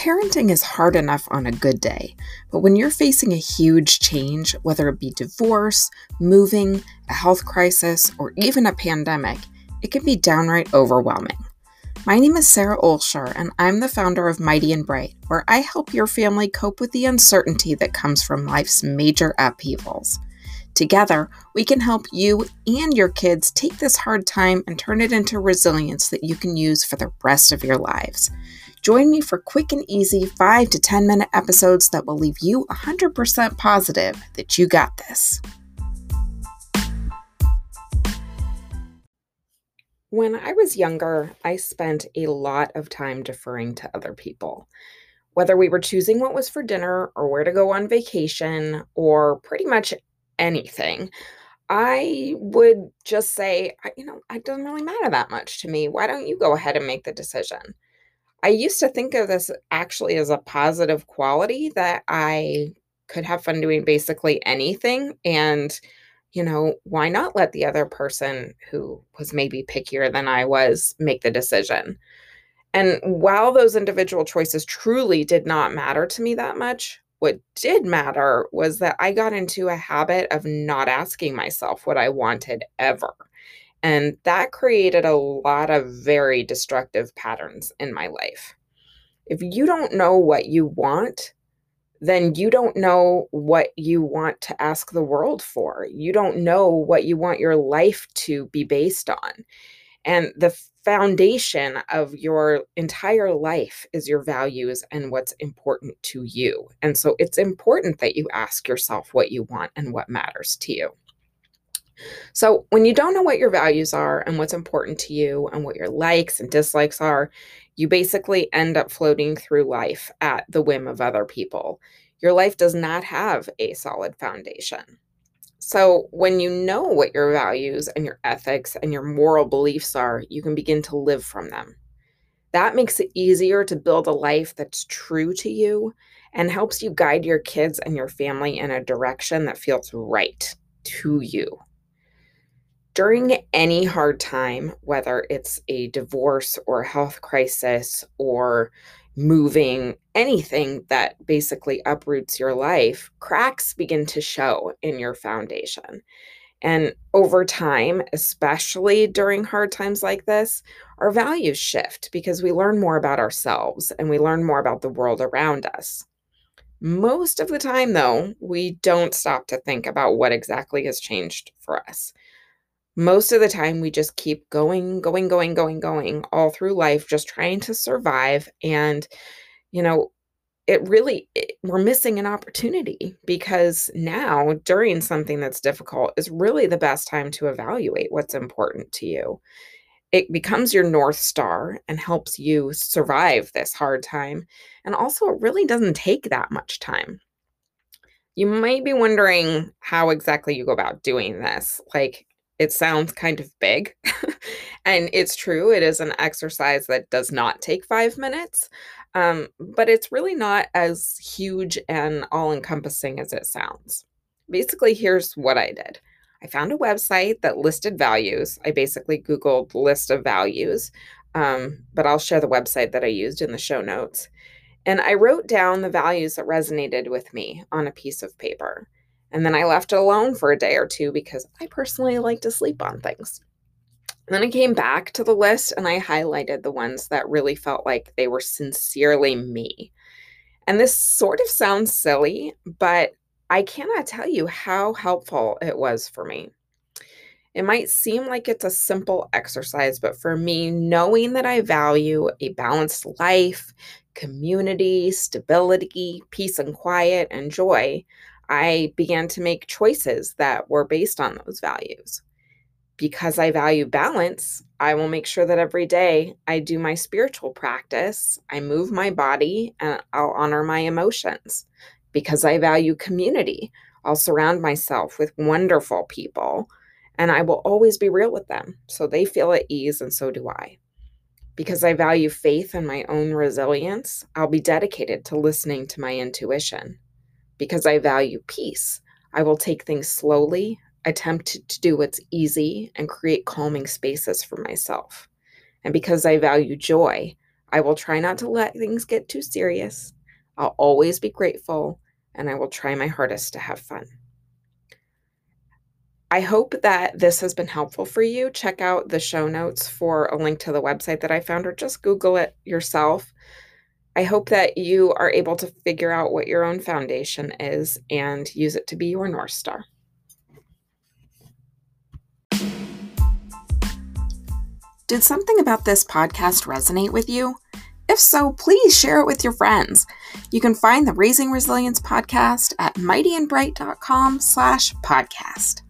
Parenting is hard enough on a good day, but when you're facing a huge change, whether it be divorce, moving, a health crisis, or even a pandemic, it can be downright overwhelming. My name is Sarah Olsher, and I'm the founder of Mighty and Bright, where I help your family cope with the uncertainty that comes from life's major upheavals. Together, we can help you and your kids take this hard time and turn it into resilience that you can use for the rest of your lives. Join me for quick and easy 5 to 10 minute episodes that will leave you 100% positive that you got this. When I was younger, I spent a lot of time deferring to other people. Whether we were choosing what was for dinner or where to go on vacation or pretty much anything, I would just say, you know, it doesn't really matter that much to me. Why don't you go ahead and make the decision? I used to think of this actually as a positive quality that I could have fun doing basically anything. And, you know, why not let the other person who was maybe pickier than I was make the decision? And while those individual choices truly did not matter to me that much, what did matter was that I got into a habit of not asking myself what I wanted ever. And that created a lot of very destructive patterns in my life. If you don't know what you want, then you don't know what you want to ask the world for. You don't know what you want your life to be based on. And the foundation of your entire life is your values and what's important to you. And so it's important that you ask yourself what you want and what matters to you. So, when you don't know what your values are and what's important to you and what your likes and dislikes are, you basically end up floating through life at the whim of other people. Your life does not have a solid foundation. So, when you know what your values and your ethics and your moral beliefs are, you can begin to live from them. That makes it easier to build a life that's true to you and helps you guide your kids and your family in a direction that feels right to you during any hard time, whether it's a divorce or a health crisis or moving, anything that basically uproots your life, cracks begin to show in your foundation. And over time, especially during hard times like this, our values shift because we learn more about ourselves and we learn more about the world around us. Most of the time, though, we don't stop to think about what exactly has changed for us most of the time we just keep going going going going going all through life just trying to survive and you know it really it, we're missing an opportunity because now during something that's difficult is really the best time to evaluate what's important to you. It becomes your north star and helps you survive this hard time and also it really doesn't take that much time. You might be wondering how exactly you go about doing this like it sounds kind of big. and it's true, it is an exercise that does not take five minutes, um, but it's really not as huge and all encompassing as it sounds. Basically, here's what I did I found a website that listed values. I basically Googled list of values, um, but I'll share the website that I used in the show notes. And I wrote down the values that resonated with me on a piece of paper. And then I left it alone for a day or two because I personally like to sleep on things. And then I came back to the list and I highlighted the ones that really felt like they were sincerely me. And this sort of sounds silly, but I cannot tell you how helpful it was for me. It might seem like it's a simple exercise, but for me, knowing that I value a balanced life, community, stability, peace and quiet, and joy, I began to make choices that were based on those values. Because I value balance, I will make sure that every day I do my spiritual practice, I move my body, and I'll honor my emotions. Because I value community, I'll surround myself with wonderful people and I will always be real with them so they feel at ease and so do I. Because I value faith and my own resilience, I'll be dedicated to listening to my intuition because I value peace. I will take things slowly, attempt to do what's easy, and create calming spaces for myself. And because I value joy, I will try not to let things get too serious. I'll always be grateful, and I will try my hardest to have fun. I hope that this has been helpful for you. Check out the show notes for a link to the website that I found, or just Google it yourself. I hope that you are able to figure out what your own foundation is and use it to be your North Star. Did something about this podcast resonate with you? If so, please share it with your friends. You can find the Raising Resilience podcast at mightyandbright.com slash podcast.